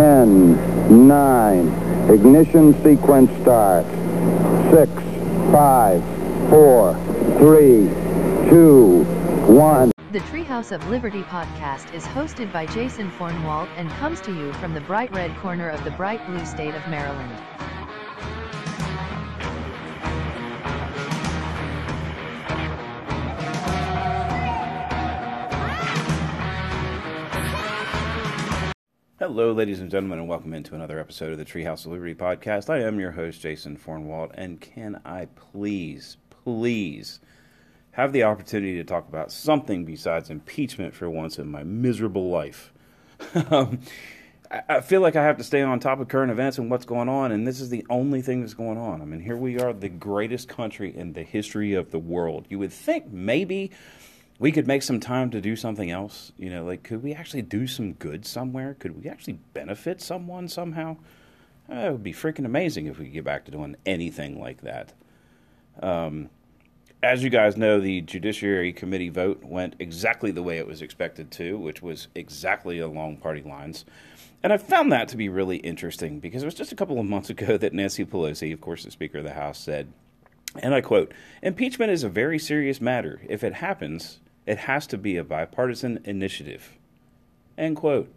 10, 9. Ignition sequence start. 6, 5, 4, 3, 2, 1. The Treehouse of Liberty podcast is hosted by Jason Fornwalt and comes to you from the bright red corner of the bright blue state of Maryland. Hello, ladies and gentlemen, and welcome into another episode of the Treehouse of Liberty podcast. I am your host, Jason Fornwalt, and can I please, please have the opportunity to talk about something besides impeachment for once in my miserable life? um, I, I feel like I have to stay on top of current events and what's going on, and this is the only thing that's going on. I mean, here we are, the greatest country in the history of the world. You would think maybe we could make some time to do something else. You know, like could we actually do some good somewhere? Could we actually benefit someone somehow? Uh, it would be freaking amazing if we could get back to doing anything like that. Um, as you guys know, the Judiciary Committee vote went exactly the way it was expected to, which was exactly along party lines. And I found that to be really interesting because it was just a couple of months ago that Nancy Pelosi, of course, the Speaker of the House, said, and I quote, impeachment is a very serious matter. If it happens, it has to be a bipartisan initiative. End quote.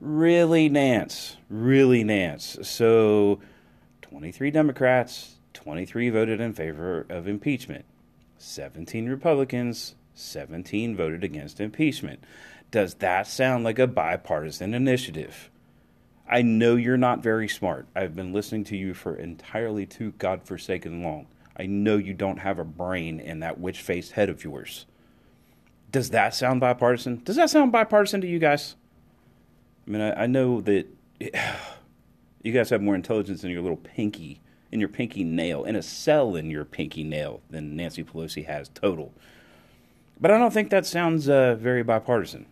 Really, Nance? Really, Nance? So, 23 Democrats, 23 voted in favor of impeachment. 17 Republicans, 17 voted against impeachment. Does that sound like a bipartisan initiative? I know you're not very smart. I've been listening to you for entirely too godforsaken long. I know you don't have a brain in that witch faced head of yours. Does that sound bipartisan? Does that sound bipartisan to you guys? I mean, I, I know that you guys have more intelligence in your little pinky, in your pinky nail, in a cell in your pinky nail than Nancy Pelosi has total. But I don't think that sounds uh, very bipartisan.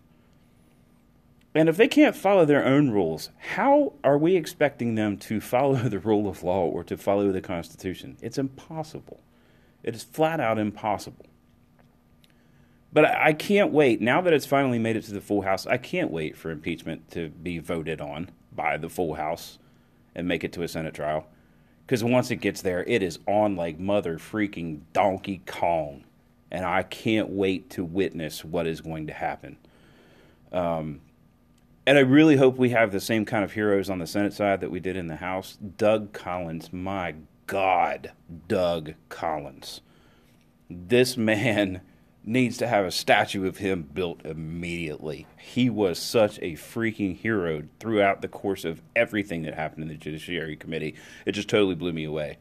And if they can't follow their own rules, how are we expecting them to follow the rule of law or to follow the Constitution? It's impossible. It is flat out impossible. But I can't wait. Now that it's finally made it to the full House, I can't wait for impeachment to be voted on by the full House and make it to a Senate trial. Because once it gets there, it is on like mother freaking Donkey Kong. And I can't wait to witness what is going to happen. Um, and I really hope we have the same kind of heroes on the Senate side that we did in the House. Doug Collins, my God, Doug Collins. This man needs to have a statue of him built immediately. He was such a freaking hero throughout the course of everything that happened in the Judiciary Committee. It just totally blew me away.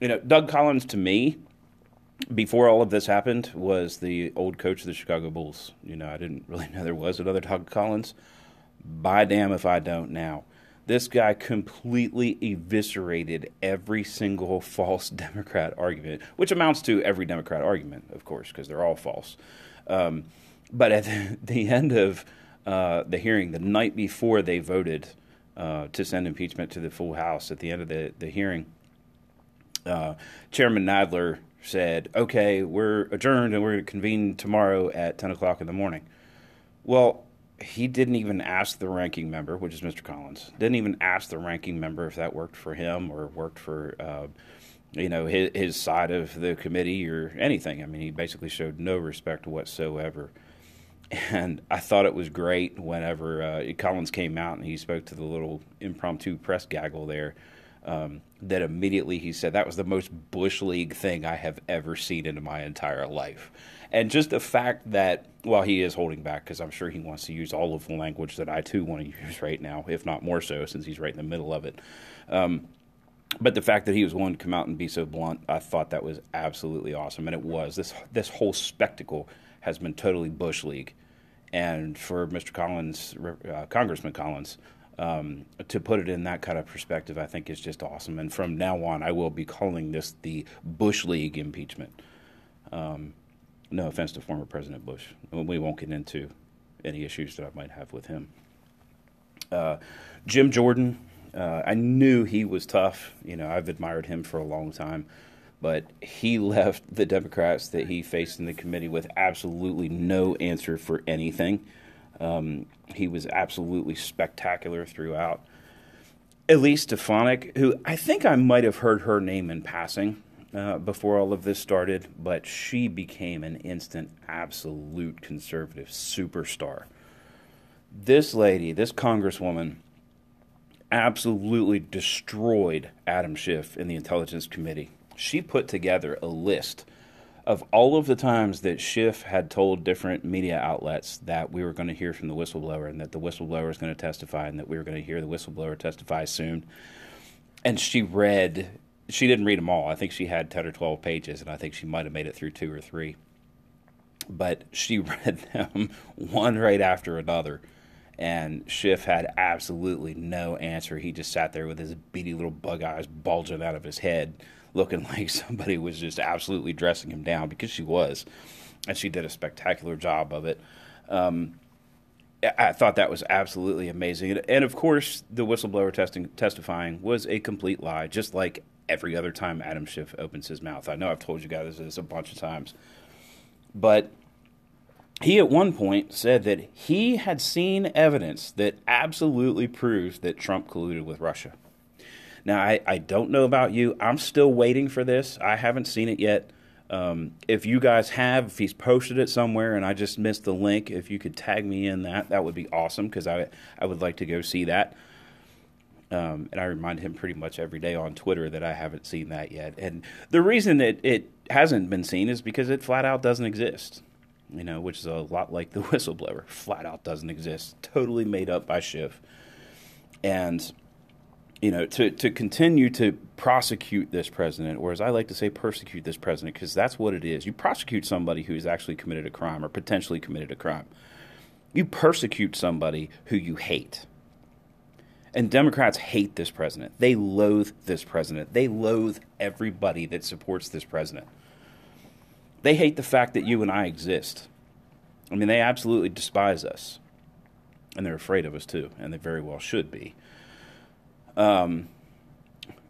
You know, Doug Collins to me, before all of this happened, was the old coach of the Chicago Bulls. You know, I didn't really know there was another Doug Collins. By damn if I don't now. This guy completely eviscerated every single false Democrat argument, which amounts to every Democrat argument, of course, because they're all false. Um, but at the end of uh, the hearing, the night before they voted uh, to send impeachment to the full House, at the end of the, the hearing, uh, Chairman Nadler said, Okay, we're adjourned and we're going to convene tomorrow at 10 o'clock in the morning. Well, he didn't even ask the ranking member, which is Mr. Collins, didn't even ask the ranking member if that worked for him or worked for, uh, you know, his, his, side of the committee or anything. I mean, he basically showed no respect whatsoever. And I thought it was great whenever uh, Collins came out and he spoke to the little impromptu press gaggle there. Um, that immediately he said that was the most bush league thing I have ever seen in my entire life. And just the fact that, while he is holding back, because I'm sure he wants to use all of the language that I too want to use right now, if not more so, since he's right in the middle of it. Um, but the fact that he was willing to come out and be so blunt, I thought that was absolutely awesome, and it was. This this whole spectacle has been totally bush league, and for Mr. Collins, uh, Congressman Collins, um, to put it in that kind of perspective, I think is just awesome. And from now on, I will be calling this the Bush League impeachment. Um, no offense to former President Bush. We won't get into any issues that I might have with him. Uh, Jim Jordan, uh, I knew he was tough. You know, I've admired him for a long time, but he left the Democrats that he faced in the committee with absolutely no answer for anything. Um, he was absolutely spectacular throughout. Elise Stefanik, who I think I might have heard her name in passing uh, before all of this started, but she became an instant, absolute conservative superstar. This lady, this congresswoman, absolutely destroyed Adam Schiff in the Intelligence Committee. She put together a list of all of the times that Schiff had told different media outlets that we were going to hear from the whistleblower and that the whistleblower is going to testify and that we were going to hear the whistleblower testify soon. And she read, she didn't read them all. I think she had 10 or 12 pages, and I think she might have made it through two or three. But she read them one right after another. And Schiff had absolutely no answer. He just sat there with his beady little bug eyes bulging out of his head looking like somebody was just absolutely dressing him down because she was, and she did a spectacular job of it. Um, I thought that was absolutely amazing, and of course, the whistleblower testing, testifying was a complete lie, just like every other time Adam Schiff opens his mouth. I know I've told you guys this a bunch of times, but he at one point said that he had seen evidence that absolutely proves that Trump colluded with Russia. Now, I, I don't know about you. I'm still waiting for this. I haven't seen it yet. Um, if you guys have, if he's posted it somewhere and I just missed the link, if you could tag me in that, that would be awesome because I, I would like to go see that. Um, and I remind him pretty much every day on Twitter that I haven't seen that yet. And the reason that it hasn't been seen is because it flat out doesn't exist, you know, which is a lot like the whistleblower. Flat out doesn't exist. Totally made up by Schiff. And you know, to, to continue to prosecute this president, or as I like to say, persecute this president, because that's what it is. You prosecute somebody who's actually committed a crime or potentially committed a crime. You persecute somebody who you hate. And Democrats hate this president. They loathe this president. They loathe everybody that supports this president. They hate the fact that you and I exist. I mean, they absolutely despise us. And they're afraid of us, too. And they very well should be. Um,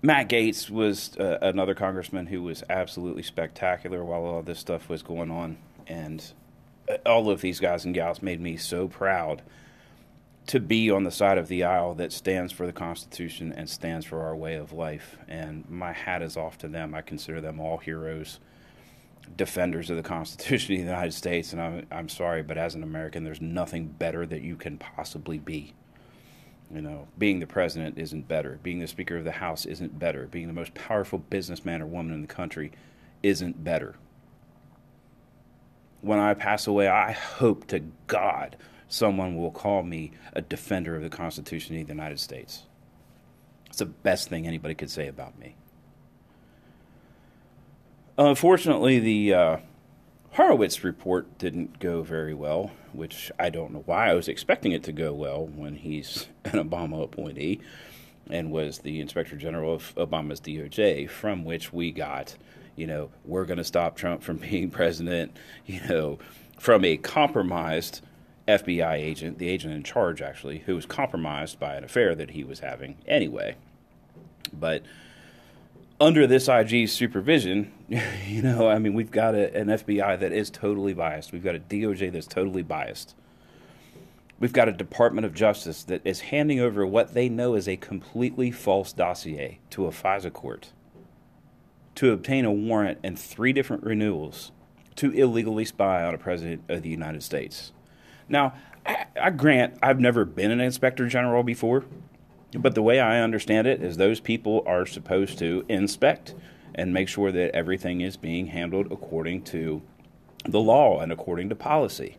Matt Gaetz was uh, another congressman who was absolutely spectacular while all this stuff was going on. And uh, all of these guys and gals made me so proud to be on the side of the aisle that stands for the Constitution and stands for our way of life. And my hat is off to them. I consider them all heroes, defenders of the Constitution of the United States. And I'm, I'm sorry, but as an American, there's nothing better that you can possibly be. You know, being the president isn't better. Being the Speaker of the House isn't better. Being the most powerful businessman or woman in the country isn't better. When I pass away, I hope to God someone will call me a defender of the Constitution of the United States. It's the best thing anybody could say about me. Unfortunately, the uh, Horowitz report didn't go very well, which I don't know why. I was expecting it to go well when he's an Obama appointee and was the inspector general of Obama's DOJ, from which we got, you know, we're going to stop Trump from being president, you know, from a compromised FBI agent, the agent in charge actually, who was compromised by an affair that he was having anyway. But under this IG's supervision, you know, I mean, we've got a, an FBI that is totally biased. We've got a DOJ that's totally biased. We've got a Department of Justice that is handing over what they know is a completely false dossier to a FISA court to obtain a warrant and three different renewals to illegally spy on a president of the United States. Now, I, I grant I've never been an inspector general before. But the way I understand it is those people are supposed to inspect and make sure that everything is being handled according to the law and according to policy.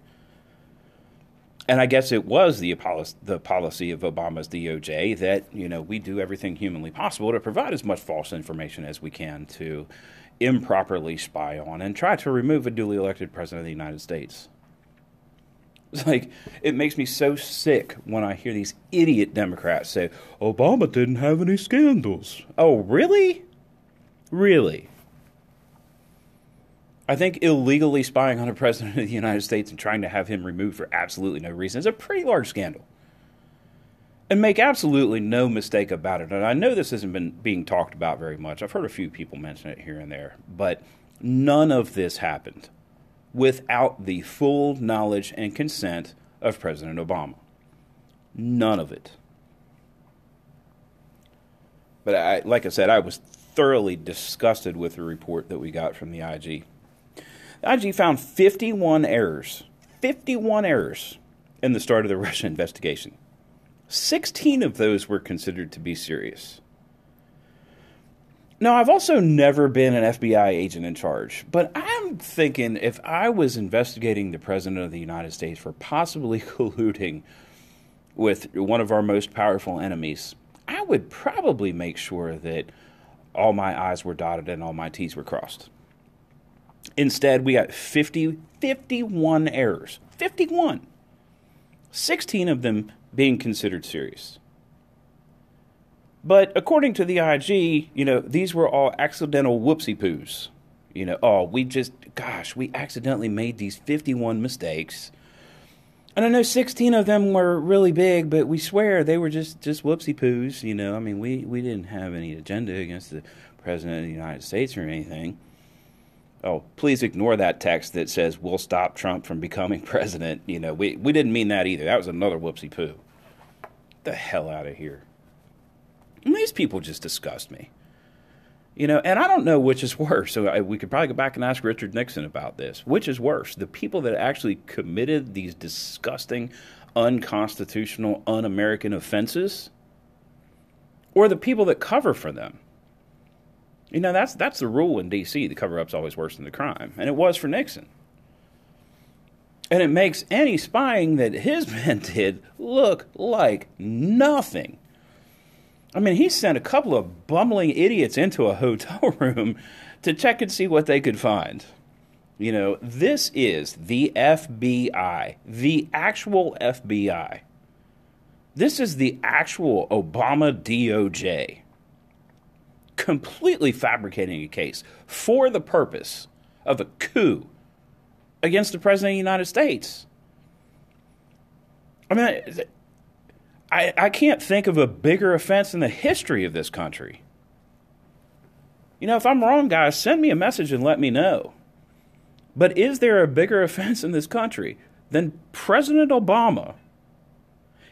And I guess it was the, the policy of Obama's DOJ that, you know, we do everything humanly possible to provide as much false information as we can to improperly spy on and try to remove a duly elected president of the United States. Like it makes me so sick when I hear these idiot Democrats say Obama didn't have any scandals. Oh, really? Really? I think illegally spying on a president of the United States and trying to have him removed for absolutely no reason is a pretty large scandal. And make absolutely no mistake about it. And I know this hasn't been being talked about very much. I've heard a few people mention it here and there, but none of this happened without the full knowledge and consent of President Obama. None of it. But I, like I said, I was thoroughly disgusted with the report that we got from the IG. The IG found 51 errors, 51 errors in the start of the Russia investigation. 16 of those were considered to be serious. Now, I've also never been an FBI agent in charge, but Thinking if I was investigating the President of the United States for possibly colluding with one of our most powerful enemies, I would probably make sure that all my I's were dotted and all my T's were crossed. Instead, we got 50, 51 errors. 51. 16 of them being considered serious. But according to the IG, you know, these were all accidental whoopsie poos. You know, oh, we just, gosh, we accidentally made these 51 mistakes. And I know 16 of them were really big, but we swear they were just, just whoopsie poos. You know, I mean, we, we didn't have any agenda against the President of the United States or anything. Oh, please ignore that text that says we'll stop Trump from becoming president. You know, we, we didn't mean that either. That was another whoopsie poo. The hell out of here. And these people just disgust me. You know, and I don't know which is worse. So I, we could probably go back and ask Richard Nixon about this. Which is worse? The people that actually committed these disgusting, unconstitutional, un American offenses? Or the people that cover for them? You know, that's, that's the rule in D.C. The cover up's always worse than the crime. And it was for Nixon. And it makes any spying that his men did look like nothing. I mean, he sent a couple of bumbling idiots into a hotel room to check and see what they could find. You know, this is the FBI, the actual FBI. This is the actual Obama DOJ. Completely fabricating a case for the purpose of a coup against the President of the United States. I mean, I, I can't think of a bigger offense in the history of this country. You know, if I'm wrong, guys, send me a message and let me know. But is there a bigger offense in this country than President Obama,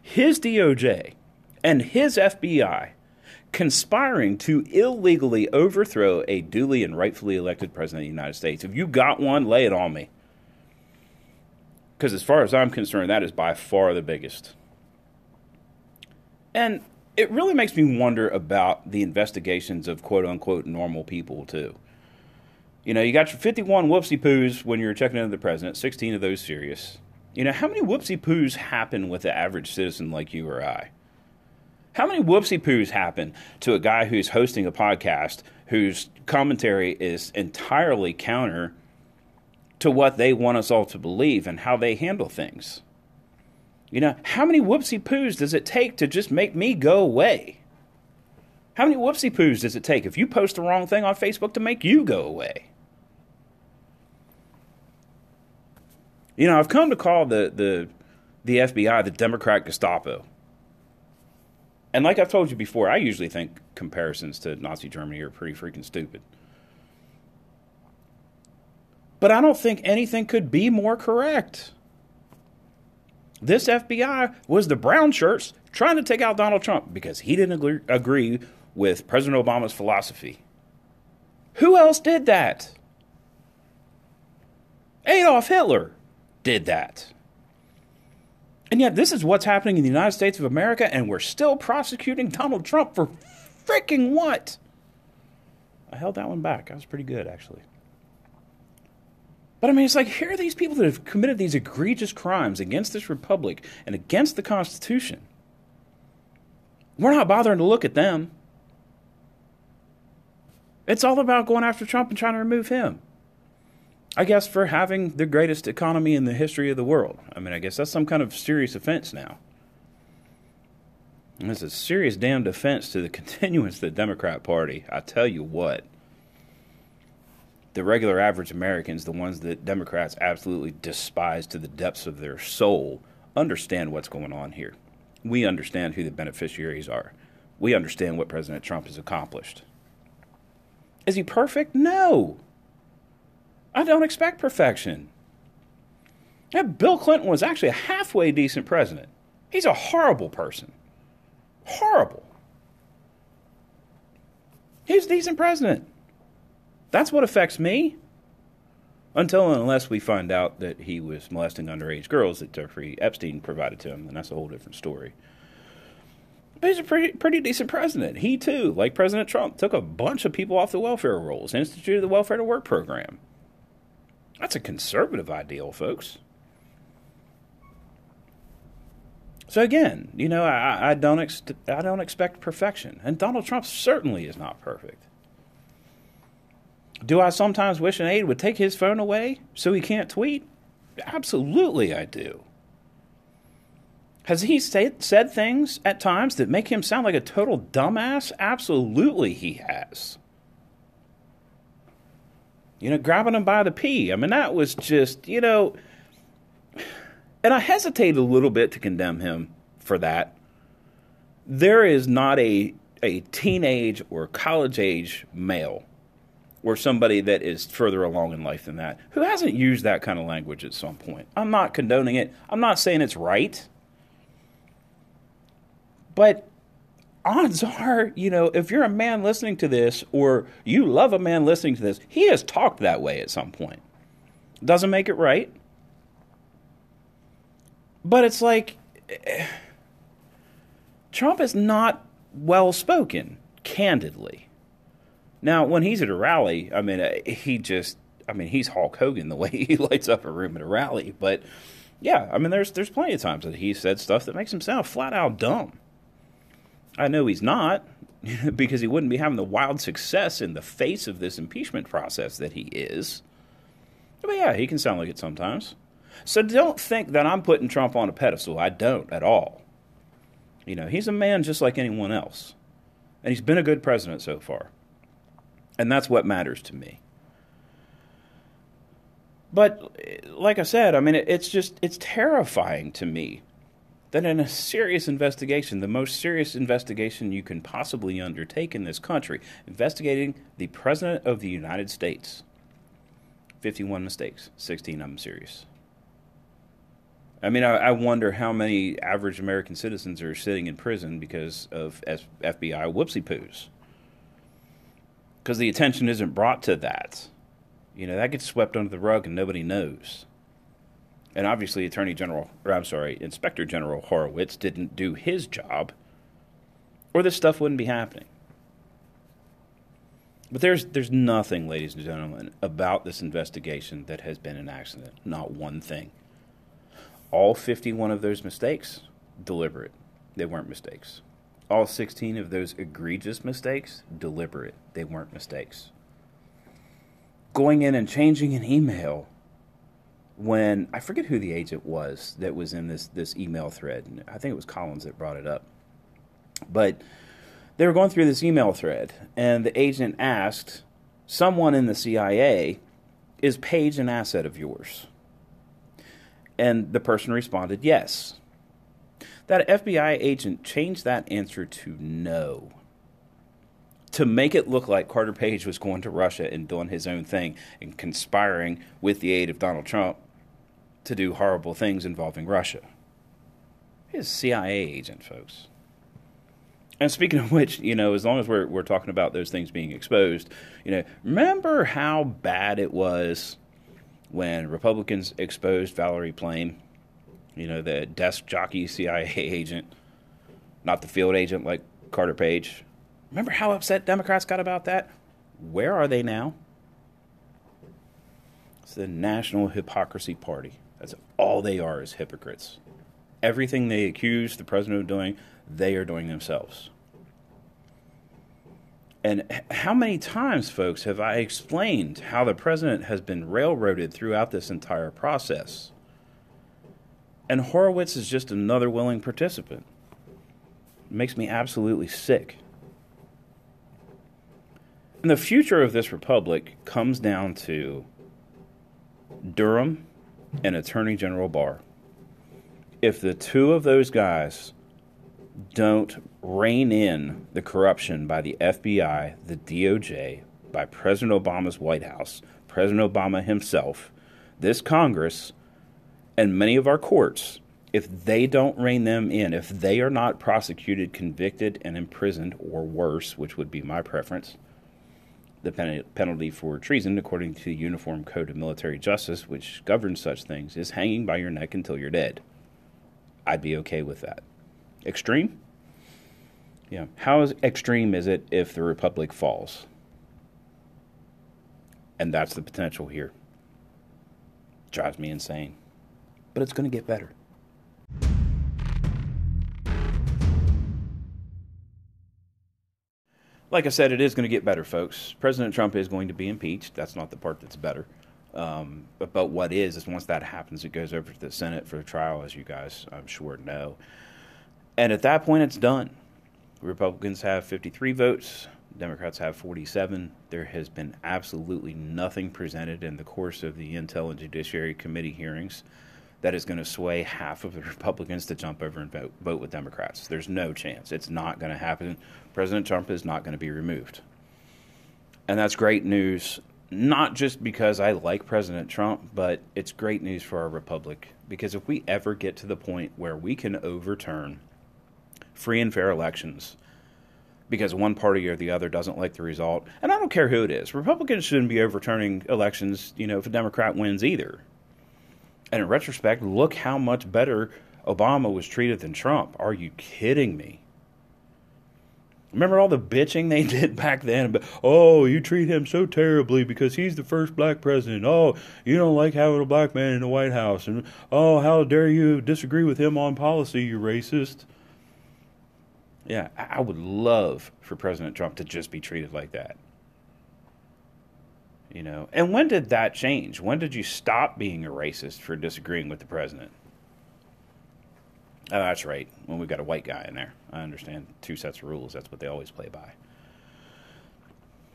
his DOJ, and his FBI conspiring to illegally overthrow a duly and rightfully elected President of the United States? If you got one, lay it on me. Because as far as I'm concerned, that is by far the biggest. And it really makes me wonder about the investigations of quote unquote normal people, too. You know, you got your 51 whoopsie poos when you're checking into the president, 16 of those serious. You know, how many whoopsie poos happen with the average citizen like you or I? How many whoopsie poos happen to a guy who's hosting a podcast whose commentary is entirely counter to what they want us all to believe and how they handle things? You know, how many whoopsie poos does it take to just make me go away? How many whoopsie poos does it take if you post the wrong thing on Facebook to make you go away? You know, I've come to call the, the, the FBI the Democrat Gestapo. And like I've told you before, I usually think comparisons to Nazi Germany are pretty freaking stupid. But I don't think anything could be more correct. This FBI was the brown shirts trying to take out Donald Trump because he didn't agree, agree with President Obama's philosophy. Who else did that? Adolf Hitler did that. And yet, this is what's happening in the United States of America, and we're still prosecuting Donald Trump for freaking what? I held that one back. That was pretty good, actually. But I mean, it's like, here are these people that have committed these egregious crimes against this republic and against the Constitution. We're not bothering to look at them. It's all about going after Trump and trying to remove him. I guess for having the greatest economy in the history of the world. I mean, I guess that's some kind of serious offense now. And it's a serious damn offense to the continuance of the Democrat Party. I tell you what the regular average Americans, the ones that Democrats absolutely despise to the depths of their soul, understand what's going on here. We understand who the beneficiaries are. We understand what President Trump has accomplished. Is he perfect? No. I don't expect perfection. Yeah, Bill Clinton was actually a halfway decent president. He's a horrible person. Horrible. He's a decent president. That's what affects me. Until and unless we find out that he was molesting underage girls that Jeffrey Epstein provided to him, then that's a whole different story. But he's a pretty, pretty decent president. He, too, like President Trump, took a bunch of people off the welfare rolls, instituted the Welfare to Work program. That's a conservative ideal, folks. So again, you know, I, I don't ex- I don't expect perfection, and Donald Trump certainly is not perfect. Do I sometimes wish an aide would take his phone away so he can't tweet? Absolutely, I do. Has he say, said things at times that make him sound like a total dumbass? Absolutely, he has. You know, grabbing him by the pee. I mean, that was just, you know. And I hesitate a little bit to condemn him for that. There is not a, a teenage or college age male or somebody that is further along in life than that who hasn't used that kind of language at some point. I'm not condoning it. I'm not saying it's right. But odds are, you know, if you're a man listening to this or you love a man listening to this, he has talked that way at some point. Doesn't make it right. But it's like eh, Trump is not well spoken, candidly. Now, when he's at a rally, I mean, uh, he just, I mean, he's Hulk Hogan the way he lights up a room at a rally. But yeah, I mean, there's there's plenty of times that he said stuff that makes him sound flat out dumb. I know he's not, because he wouldn't be having the wild success in the face of this impeachment process that he is. But yeah, he can sound like it sometimes. So don't think that I'm putting Trump on a pedestal. I don't at all. You know, he's a man just like anyone else. And he's been a good president so far. And that's what matters to me. But like I said, I mean, it's just, it's terrifying to me that in a serious investigation, the most serious investigation you can possibly undertake in this country, investigating the President of the United States, 51 mistakes, 16 of them serious. I mean, I, I, wonder how many average American citizens are sitting in prison because of F- FBI whoopsie poos. Because the attention isn't brought to that. You know, that gets swept under the rug and nobody knows. And obviously, Attorney General, or I'm sorry, Inspector General Horowitz didn't do his job, or this stuff wouldn't be happening. But there's there's nothing, ladies and gentlemen, about this investigation that has been an accident. Not one thing all 51 of those mistakes deliberate. They weren't mistakes. All 16 of those egregious mistakes deliberate. They weren't mistakes. Going in and changing an email when I forget who the agent was that was in this this email thread. I think it was Collins that brought it up. But they were going through this email thread and the agent asked someone in the CIA, "Is Page an asset of yours?" And the person responded, yes. That FBI agent changed that answer to no. To make it look like Carter Page was going to Russia and doing his own thing and conspiring with the aid of Donald Trump to do horrible things involving Russia. He's a CIA agent, folks. And speaking of which, you know, as long as we're, we're talking about those things being exposed, you know, remember how bad it was when Republicans exposed Valerie Plame, you know, the desk jockey CIA agent, not the field agent like Carter Page. Remember how upset Democrats got about that? Where are they now? It's the National Hypocrisy Party. That's all they are is hypocrites. Everything they accuse the president of doing, they are doing themselves. And how many times, folks, have I explained how the president has been railroaded throughout this entire process? And Horowitz is just another willing participant. It makes me absolutely sick. And the future of this republic comes down to Durham and Attorney General Barr. If the two of those guys don't rein in the corruption by the FBI, the DOJ, by President Obama's White House, President Obama himself, this Congress, And many of our courts, if they don't rein them in, if they are not prosecuted, convicted, and imprisoned, or worse, which would be my preference, the pen- penalty for treason, according to the Uniform Code of Military Justice, which governs such things, is hanging by your neck until you're dead. I'd be okay with that. Extreme? Yeah. How extreme is it if the Republic falls? And that's the potential here. Drives me insane. But it's going to get better. Like I said, it is going to get better, folks. President Trump is going to be impeached. That's not the part that's better. Um, but, but what is, is once that happens, it goes over to the Senate for trial, as you guys, I'm sure, know. And at that point, it's done. Republicans have 53 votes, Democrats have 47. There has been absolutely nothing presented in the course of the Intel and Judiciary Committee hearings that is going to sway half of the Republicans to jump over and vote, vote with Democrats. There's no chance. It's not going to happen. President Trump is not going to be removed. And that's great news, not just because I like President Trump, but it's great news for our republic. Because if we ever get to the point where we can overturn free and fair elections because one party or the other doesn't like the result, and I don't care who it is, Republicans shouldn't be overturning elections, you know, if a Democrat wins either. And in retrospect, look how much better Obama was treated than Trump. Are you kidding me? Remember all the bitching they did back then? But oh, you treat him so terribly because he's the first black president. Oh, you don't like having a black man in the White House, and oh, how dare you disagree with him on policy, you racist. Yeah, I would love for President Trump to just be treated like that. You know, and when did that change? When did you stop being a racist for disagreeing with the president? Oh, that's right. When we've got a white guy in there, I understand two sets of rules. That's what they always play by.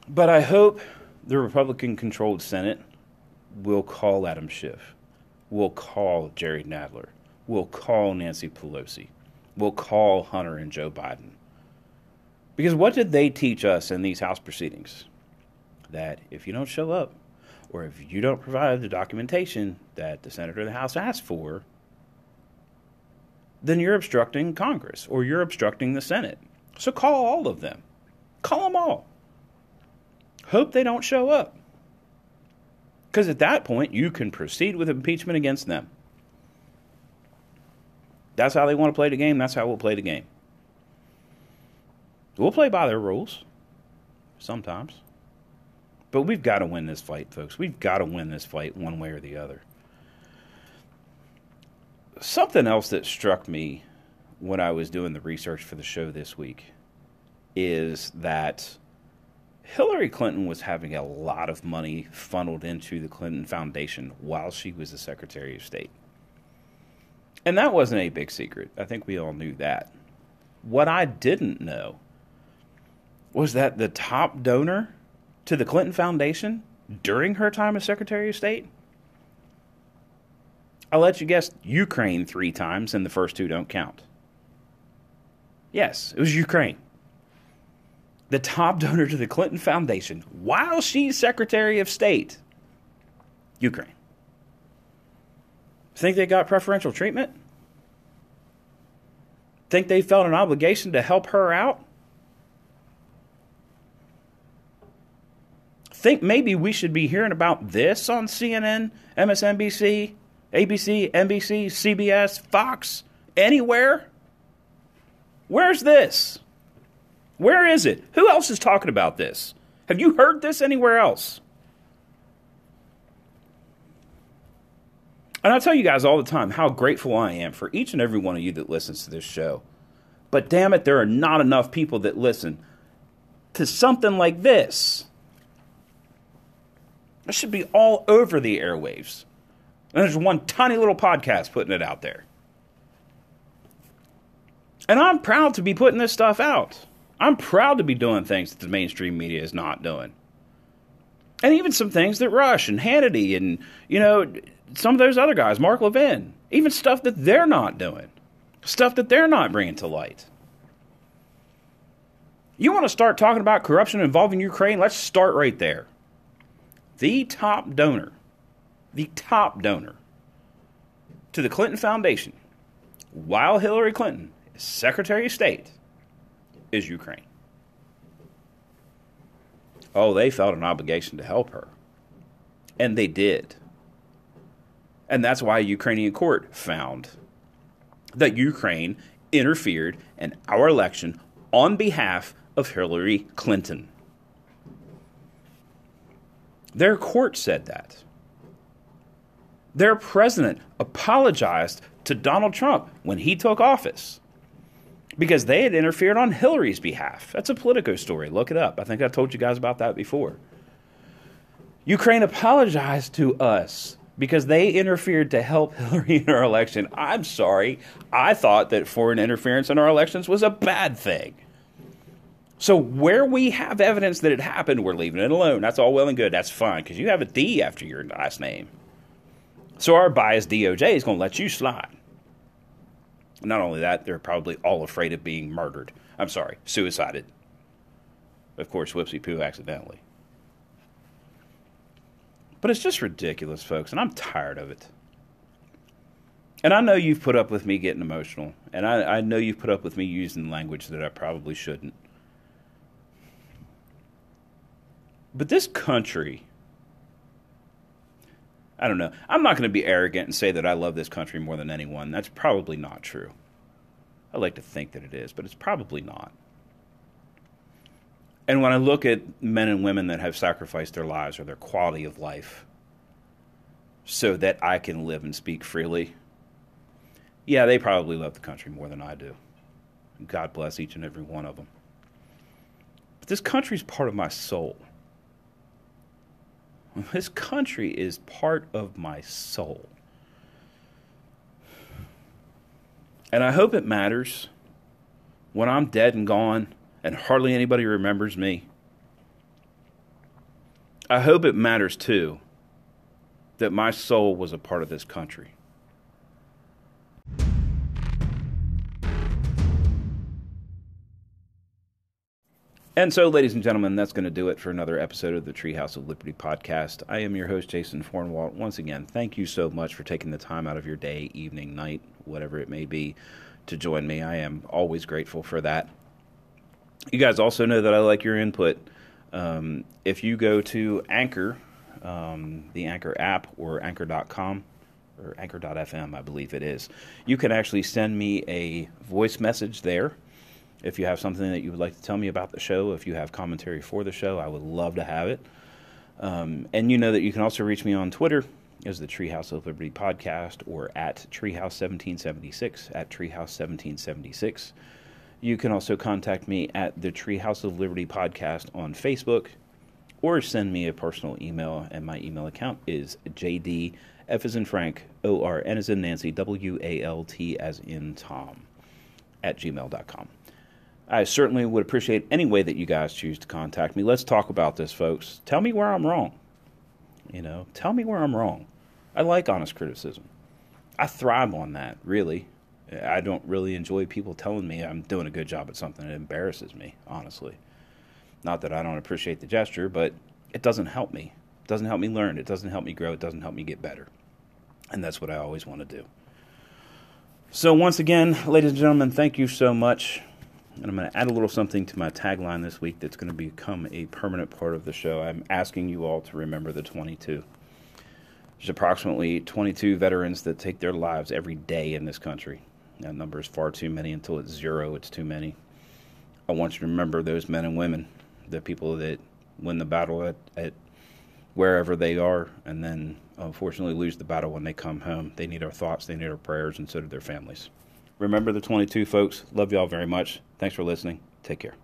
But I hope the Republican-controlled Senate will call Adam Schiff, will call Jerry Nadler, will call Nancy Pelosi, will call Hunter and Joe Biden. Because what did they teach us in these House proceedings? That if you don't show up or if you don't provide the documentation that the Senate or the House asked for, then you're obstructing Congress or you're obstructing the Senate. So call all of them. Call them all. Hope they don't show up. Because at that point, you can proceed with impeachment against them. That's how they want to play the game. That's how we'll play the game. We'll play by their rules sometimes. But we've got to win this fight, folks. We've got to win this fight one way or the other. Something else that struck me when I was doing the research for the show this week is that Hillary Clinton was having a lot of money funneled into the Clinton Foundation while she was the Secretary of State. And that wasn't a big secret. I think we all knew that. What I didn't know was that the top donor to the Clinton Foundation during her time as Secretary of State? I'll let you guess Ukraine three times, and the first two don't count. Yes, it was Ukraine. The top donor to the Clinton Foundation while she's Secretary of State. Ukraine. Think they got preferential treatment? Think they felt an obligation to help her out? Think maybe we should be hearing about this on CNN, MSNBC, ABC, NBC, CBS, Fox, anywhere? Where's this? Where is it? Who else is talking about this? Have you heard this anywhere else? And I tell you guys all the time how grateful I am for each and every one of you that listens to this show. But damn it, there are not enough people that listen to something like this. It should be all over the airwaves. And there's one tiny little podcast putting it out there. And I'm proud to be putting this stuff out. I'm proud to be doing things that the mainstream media is not doing. And even some things that Rush and Hannity and, you know, some of those other guys, Mark Levin, even stuff that they're not doing, stuff that they're not bringing to light. You want to start talking about corruption involving Ukraine? Let's start right there the top donor, the top donor to the Clinton Foundation while Hillary Clinton is Secretary of State is Ukraine. Oh, they felt an obligation to help her. And they did. And that's why a Ukrainian court found that Ukraine interfered in our election on behalf of Hillary Clinton. Their court said that. Their president apologized to Donald Trump when he took office because they had interfered on Hillary's behalf. That's a Politico story. Look it up. I think I told you guys about that before. Ukraine apologized to us because they interfered to help Hillary in our election. I'm sorry. I thought that foreign interference in our elections was a bad thing. So, where we have evidence that it happened, we're leaving it alone. That's all well and good. That's fine because you have a D after your last name. So, our biased DOJ is going to let you slide. Not only that, they're probably all afraid of being murdered. I'm sorry, suicided. Of course, whoopsie poo accidentally. But it's just ridiculous, folks, and I'm tired of it. And I know you've put up with me getting emotional, and I, I know you've put up with me using language that I probably shouldn't. But this country, I don't know. I'm not going to be arrogant and say that I love this country more than anyone. That's probably not true. I like to think that it is, but it's probably not. And when I look at men and women that have sacrificed their lives or their quality of life so that I can live and speak freely, yeah, they probably love the country more than I do. God bless each and every one of them. But this country is part of my soul. This country is part of my soul. And I hope it matters when I'm dead and gone and hardly anybody remembers me. I hope it matters too that my soul was a part of this country. And so, ladies and gentlemen, that's going to do it for another episode of the Treehouse of Liberty podcast. I am your host, Jason Fornwalt. Once again, thank you so much for taking the time out of your day, evening, night, whatever it may be, to join me. I am always grateful for that. You guys also know that I like your input. Um, if you go to Anchor, um, the Anchor app, or Anchor.com, or Anchor.fm, I believe it is, you can actually send me a voice message there if you have something that you would like to tell me about the show, if you have commentary for the show, I would love to have it. Um, and you know that you can also reach me on Twitter as the Treehouse of Liberty podcast or at Treehouse1776, at Treehouse1776. You can also contact me at the Treehouse of Liberty podcast on Facebook or send me a personal email. And my email account is JD F as in Frank, O R N as in Nancy, W A L T as in Tom at gmail.com. I certainly would appreciate any way that you guys choose to contact me. Let's talk about this, folks. Tell me where I'm wrong. You know, tell me where I'm wrong. I like honest criticism. I thrive on that, really. I don't really enjoy people telling me I'm doing a good job at something. It embarrasses me, honestly. Not that I don't appreciate the gesture, but it doesn't help me. It doesn't help me learn. It doesn't help me grow. It doesn't help me get better. And that's what I always want to do. So, once again, ladies and gentlemen, thank you so much and I'm going to add a little something to my tagline this week that's going to become a permanent part of the show. I'm asking you all to remember the 22. There's approximately 22 veterans that take their lives every day in this country. That number is far too many. Until it's zero, it's too many. I want you to remember those men and women, the people that win the battle at, at wherever they are, and then unfortunately lose the battle when they come home. They need our thoughts, they need our prayers, and so do their families. Remember the 22, folks. Love y'all very much. Thanks for listening. Take care.